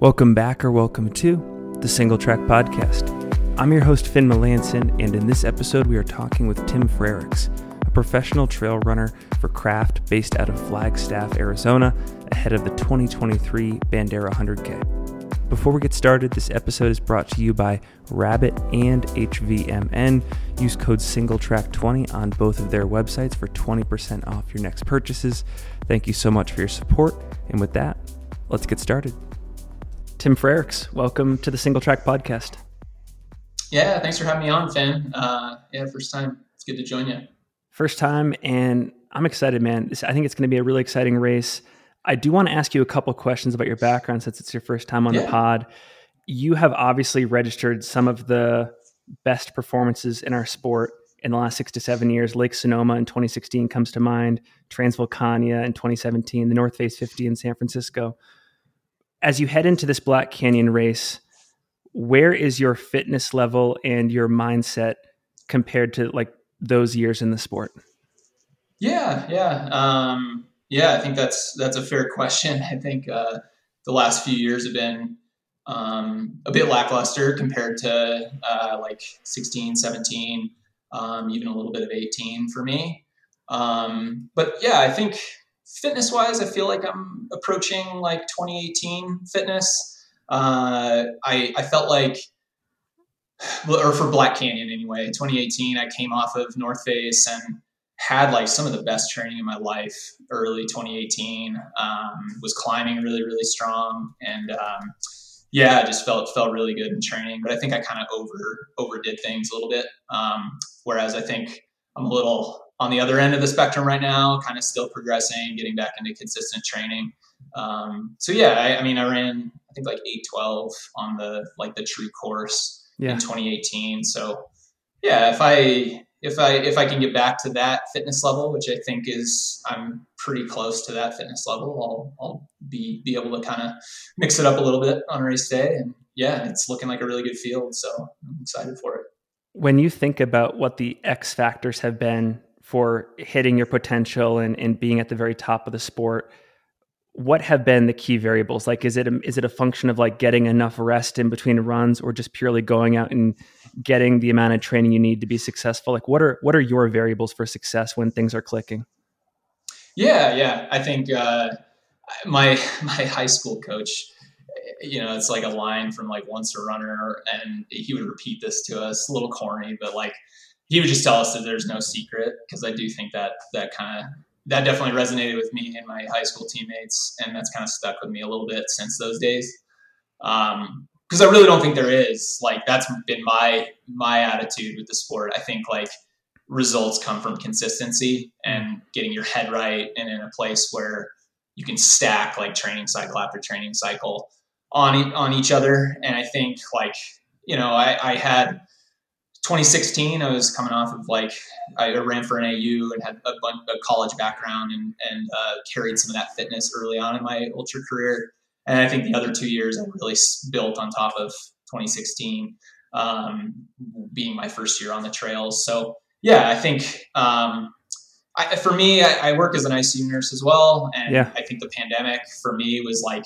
Welcome back or welcome to the Single Track Podcast. I'm your host, Finn Melanson, and in this episode, we are talking with Tim Freriks, a professional trail runner for Craft based out of Flagstaff, Arizona, ahead of the 2023 Bandera 100K. Before we get started, this episode is brought to you by Rabbit and HVMN. Use code SingleTrack20 on both of their websites for 20% off your next purchases. Thank you so much for your support. And with that, let's get started. Tim Freriks, welcome to the Single Track Podcast. Yeah, thanks for having me on, Finn. Uh, yeah, first time. It's good to join you. First time, and I'm excited, man. I think it's going to be a really exciting race. I do want to ask you a couple questions about your background since it's your first time on yeah. the pod. You have obviously registered some of the best performances in our sport in the last six to seven years. Lake Sonoma in 2016 comes to mind, Transvolcania in 2017, the North Face 50 in San Francisco as you head into this Black Canyon race, where is your fitness level and your mindset compared to like those years in the sport? Yeah, yeah, um, yeah. I think that's that's a fair question. I think uh, the last few years have been um, a bit lackluster compared to uh, like 16, 17, um, even a little bit of 18 for me. Um, but yeah, I think fitness wise, I feel like I'm approaching like 2018 fitness. Uh, I, I felt like, or for Black Canyon anyway, 2018, I came off of North Face and had like some of the best training in my life early 2018. Um, was climbing really, really strong. And, um, yeah, I just felt felt really good in training, but I think I kind of over overdid things a little bit. Um, whereas I think I'm a little on the other end of the spectrum right now, kind of still progressing, getting back into consistent training. Um, so yeah, I, I, mean, I ran I think like eight twelve on the like the true course yeah. in 2018. So yeah, if I if I if I can get back to that fitness level, which I think is I'm pretty close to that fitness level, I'll I'll be be able to kind of mix it up a little bit on race day, and yeah, it's looking like a really good field. So I'm excited for it. When you think about what the X factors have been for hitting your potential and, and being at the very top of the sport what have been the key variables? Like is it a, is it a function of like getting enough rest in between runs or just purely going out and getting the amount of training you need to be successful? Like what are what are your variables for success when things are clicking? Yeah yeah. I think uh, my my high school coach you know it's like a line from like once a runner and he would repeat this to us. A little corny but like he would just tell us that there's no secret because I do think that that kind of that definitely resonated with me and my high school teammates, and that's kind of stuck with me a little bit since those days. Um, because I really don't think there is like that's been my my attitude with the sport. I think like results come from consistency and getting your head right and in a place where you can stack like training cycle after training cycle on on each other. And I think like you know I, I had 2016, I was coming off of like I ran for NAU and had a, bunch, a college background and and uh, carried some of that fitness early on in my ultra career. And I think the other two years I really built on top of 2016, um, being my first year on the trails. So yeah, I think um, I, for me, I, I, work as an ICU nurse as well, and yeah. I think the pandemic for me was like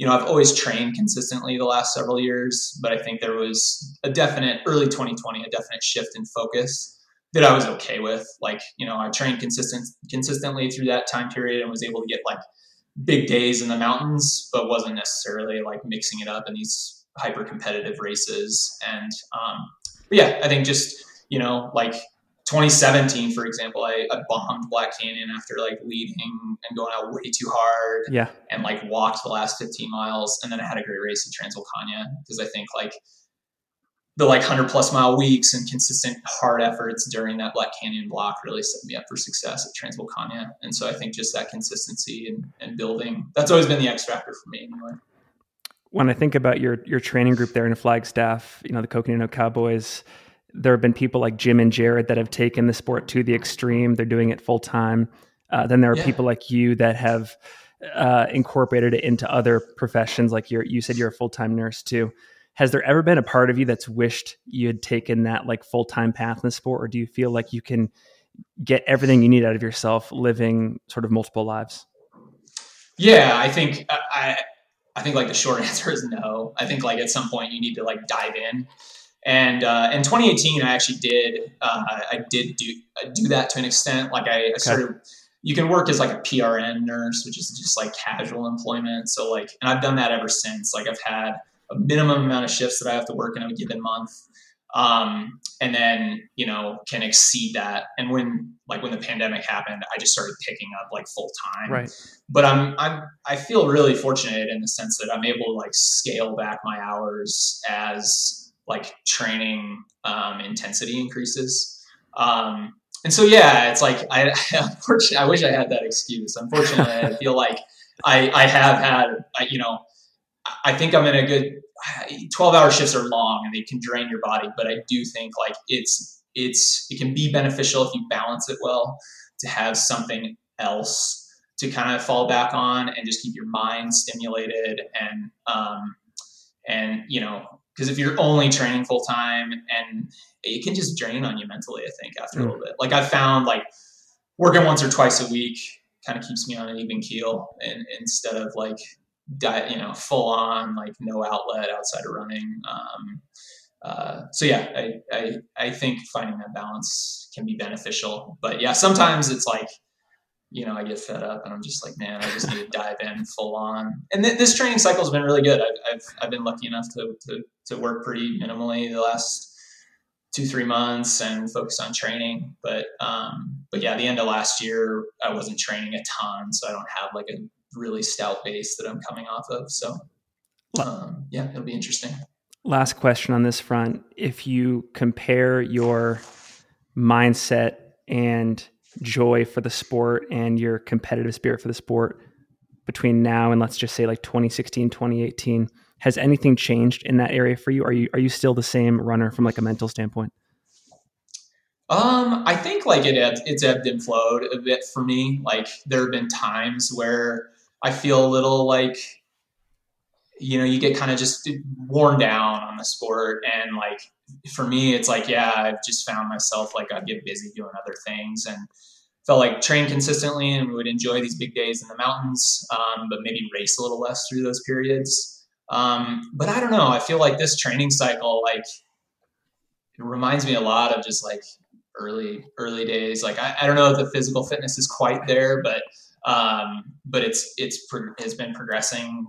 you know, I've always trained consistently the last several years, but I think there was a definite early 2020, a definite shift in focus that I was okay with. Like, you know, I trained consistent consistently through that time period and was able to get like big days in the mountains, but wasn't necessarily like mixing it up in these hyper competitive races. And um, yeah, I think just you know, like 2017, for example, I, I, bombed Black Canyon after like leading and going out way too hard. Yeah. And like walked the last 15 miles. And then I had a great race at Transvolcania because I think like the like 100 plus mile weeks and consistent hard efforts during that Black Canyon block really set me up for success at Transvolcania. And so I think just that consistency and, and building, that's always been the X factor for me anyway. When I think about your your training group there in Flagstaff, you know, the Coconino Cowboys, there have been people like Jim and Jared that have taken the sport to the extreme. They're doing it full time. Uh, then there are yeah. people like you that have uh, incorporated it into other professions. Like you you said, you're a full time nurse too. Has there ever been a part of you that's wished you had taken that like full time path in the sport, or do you feel like you can get everything you need out of yourself living sort of multiple lives? Yeah, I think I I think like the short answer is no. I think like at some point you need to like dive in. And uh, in 2018, I actually did uh, I did do do that to an extent. Like I, I started. Okay. You can work as like a PRN nurse, which is just like casual employment. So like, and I've done that ever since. Like I've had a minimum amount of shifts that I have to work in a given month um, and then you know can exceed that. And when like when the pandemic happened, I just started picking up like full time. Right. But I'm I'm I feel really fortunate in the sense that I'm able to like scale back my hours as like training um, intensity increases. Um, and so yeah, it's like I unfortunately I wish I had that excuse. Unfortunately, I feel like I I have had you know I think I'm in a good 12 hour shifts are long and they can drain your body, but I do think like it's it's it can be beneficial if you balance it well to have something else to kind of fall back on and just keep your mind stimulated and um and you know because if you're only training full time and it can just drain on you mentally i think after mm. a little bit like i found like working once or twice a week kind of keeps me on an even keel and instead of like you know, full on like no outlet outside of running. Um, uh, so yeah, I, I, I think finding that balance can be beneficial, but yeah, sometimes it's like, you know, I get fed up and I'm just like, man, I just need to dive in full on. And th- this training cycle has been really good. I've, I've, I've been lucky enough to, to, to work pretty minimally the last two, three months and focus on training. But, um, but yeah, the end of last year, I wasn't training a ton. So I don't have like a really stout base that I'm coming off of. So, um, yeah, it'll be interesting. Last question on this front. If you compare your mindset and joy for the sport and your competitive spirit for the sport between now and let's just say like 2016 2018 has anything changed in that area for you? Are you are you still the same runner from like a mental standpoint? Um i think like it it's ebbed and flowed a bit for me. Like there have been times where I feel a little like, you know, you get kind of just worn down on the sport. And like, for me, it's like, yeah, I've just found myself like I'd get busy doing other things and felt like train consistently and would enjoy these big days in the mountains, um, but maybe race a little less through those periods. Um, but I don't know. I feel like this training cycle, like, it reminds me a lot of just like early early days. Like I, I don't know if the physical fitness is quite there, but um, but it's it's has been progressing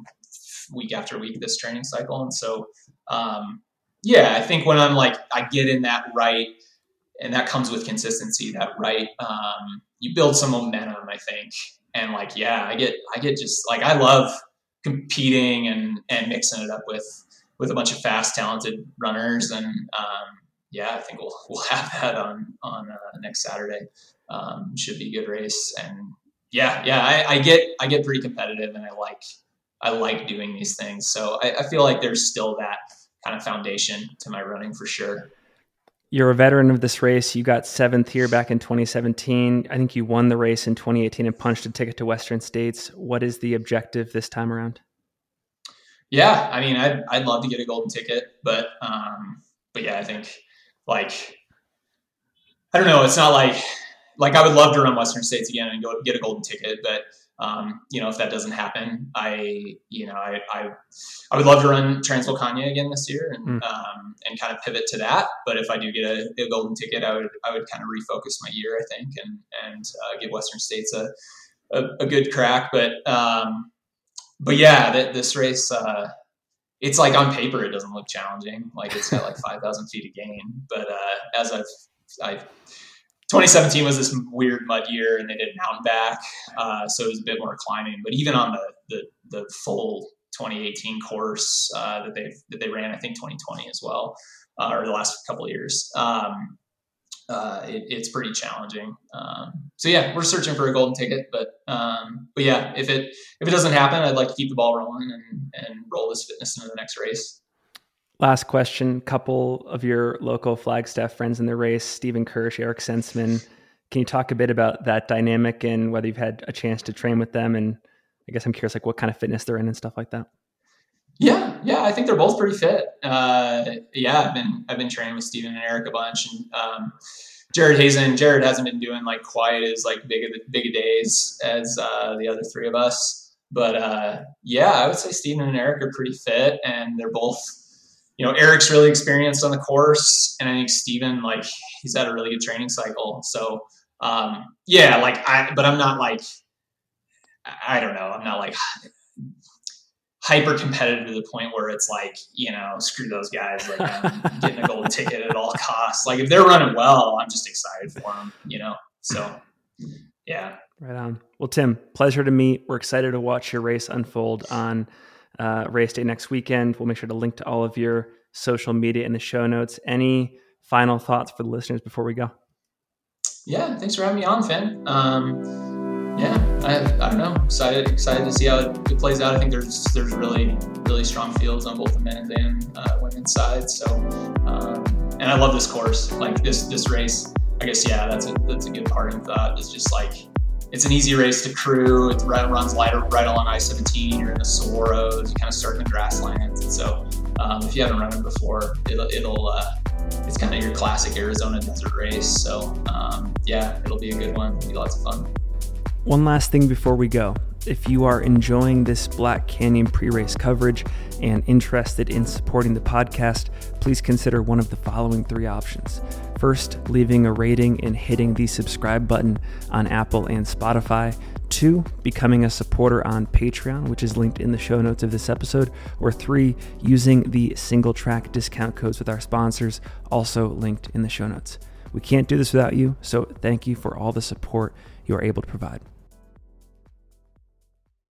week after week this training cycle, and so um, yeah, I think when I'm like I get in that right, and that comes with consistency. That right, um, you build some momentum, I think, and like yeah, I get I get just like I love competing and and mixing it up with with a bunch of fast, talented runners, and um, yeah, I think we'll we'll have that on on uh, next Saturday. Um, should be a good race, and yeah, yeah, I, I, get I get pretty competitive, and I like I like doing these things. So I, I feel like there's still that kind of foundation to my running for sure. You're a veteran of this race. You got seventh here back in 2017. I think you won the race in 2018 and punched a ticket to Western States. What is the objective this time around? Yeah, I mean, I'd, I'd love to get a golden ticket, but um, but yeah, I think like I don't know. It's not like like I would love to run Western States again and go get a golden ticket, but um, you know, if that doesn't happen, I, you know, I, I, I would love to run Transvolcania again this year and, mm. um, and kind of pivot to that. But if I do get a, a, golden ticket, I would, I would kind of refocus my year, I think, and, and uh, give Western States a, a, a good crack. But, um, but yeah, that this race, uh, it's like on paper, it doesn't look challenging. Like it's got like 5,000 feet of gain, but, uh, as I've, I've, 2017 was this weird mud year, and they did mountain back, uh, so it was a bit more climbing. But even on the the, the full 2018 course uh, that they that they ran, I think 2020 as well, uh, or the last couple years, um, uh, it, it's pretty challenging. Um, so yeah, we're searching for a golden ticket, but um, but yeah, if it if it doesn't happen, I'd like to keep the ball rolling and and roll this fitness into the next race. Last question. Couple of your local Flagstaff friends in the race, Stephen Kersh, Eric Senseman. Can you talk a bit about that dynamic and whether you've had a chance to train with them? And I guess I'm curious, like what kind of fitness they're in and stuff like that. Yeah, yeah, I think they're both pretty fit. Uh, yeah, I've been I've been training with Stephen and Eric a bunch, and um, Jared Hazen. Jared hasn't been doing like quite as like big of big days as uh, the other three of us. But uh, yeah, I would say Stephen and Eric are pretty fit, and they're both. You know, Eric's really experienced on the course, and I think Stephen, like, he's had a really good training cycle. So, um, yeah, like I, but I'm not like, I don't know, I'm not like hyper competitive to the point where it's like, you know, screw those guys, like I'm getting a gold ticket at all costs. Like if they're running well, I'm just excited for them, you know. So, yeah. Right on. Well, Tim, pleasure to meet. We're excited to watch your race unfold on uh, race day next weekend. We'll make sure to link to all of your social media in the show notes. Any final thoughts for the listeners before we go? Yeah, thanks for having me on, Finn. Um, yeah, I, I don't know. Excited excited to see how it, it, plays out. I think there's there's really really strong fields on both the men's and uh, women's side. So, um, and I love this course. Like this this race. I guess yeah, that's a that's a good parting thought. It's just like it's an easy race to crew. It runs lighter right along I-17. You're in the Saguaros. You kind of start in the grasslands. And so um, if you haven't run it before, it'll, it'll uh, it's kind of your classic Arizona desert race. So um, yeah, it'll be a good one. It'll be lots of fun. One last thing before we go. If you are enjoying this Black Canyon pre race coverage and interested in supporting the podcast, please consider one of the following three options. First, leaving a rating and hitting the subscribe button on Apple and Spotify. Two, becoming a supporter on Patreon, which is linked in the show notes of this episode. Or three, using the single track discount codes with our sponsors, also linked in the show notes. We can't do this without you, so thank you for all the support you are able to provide.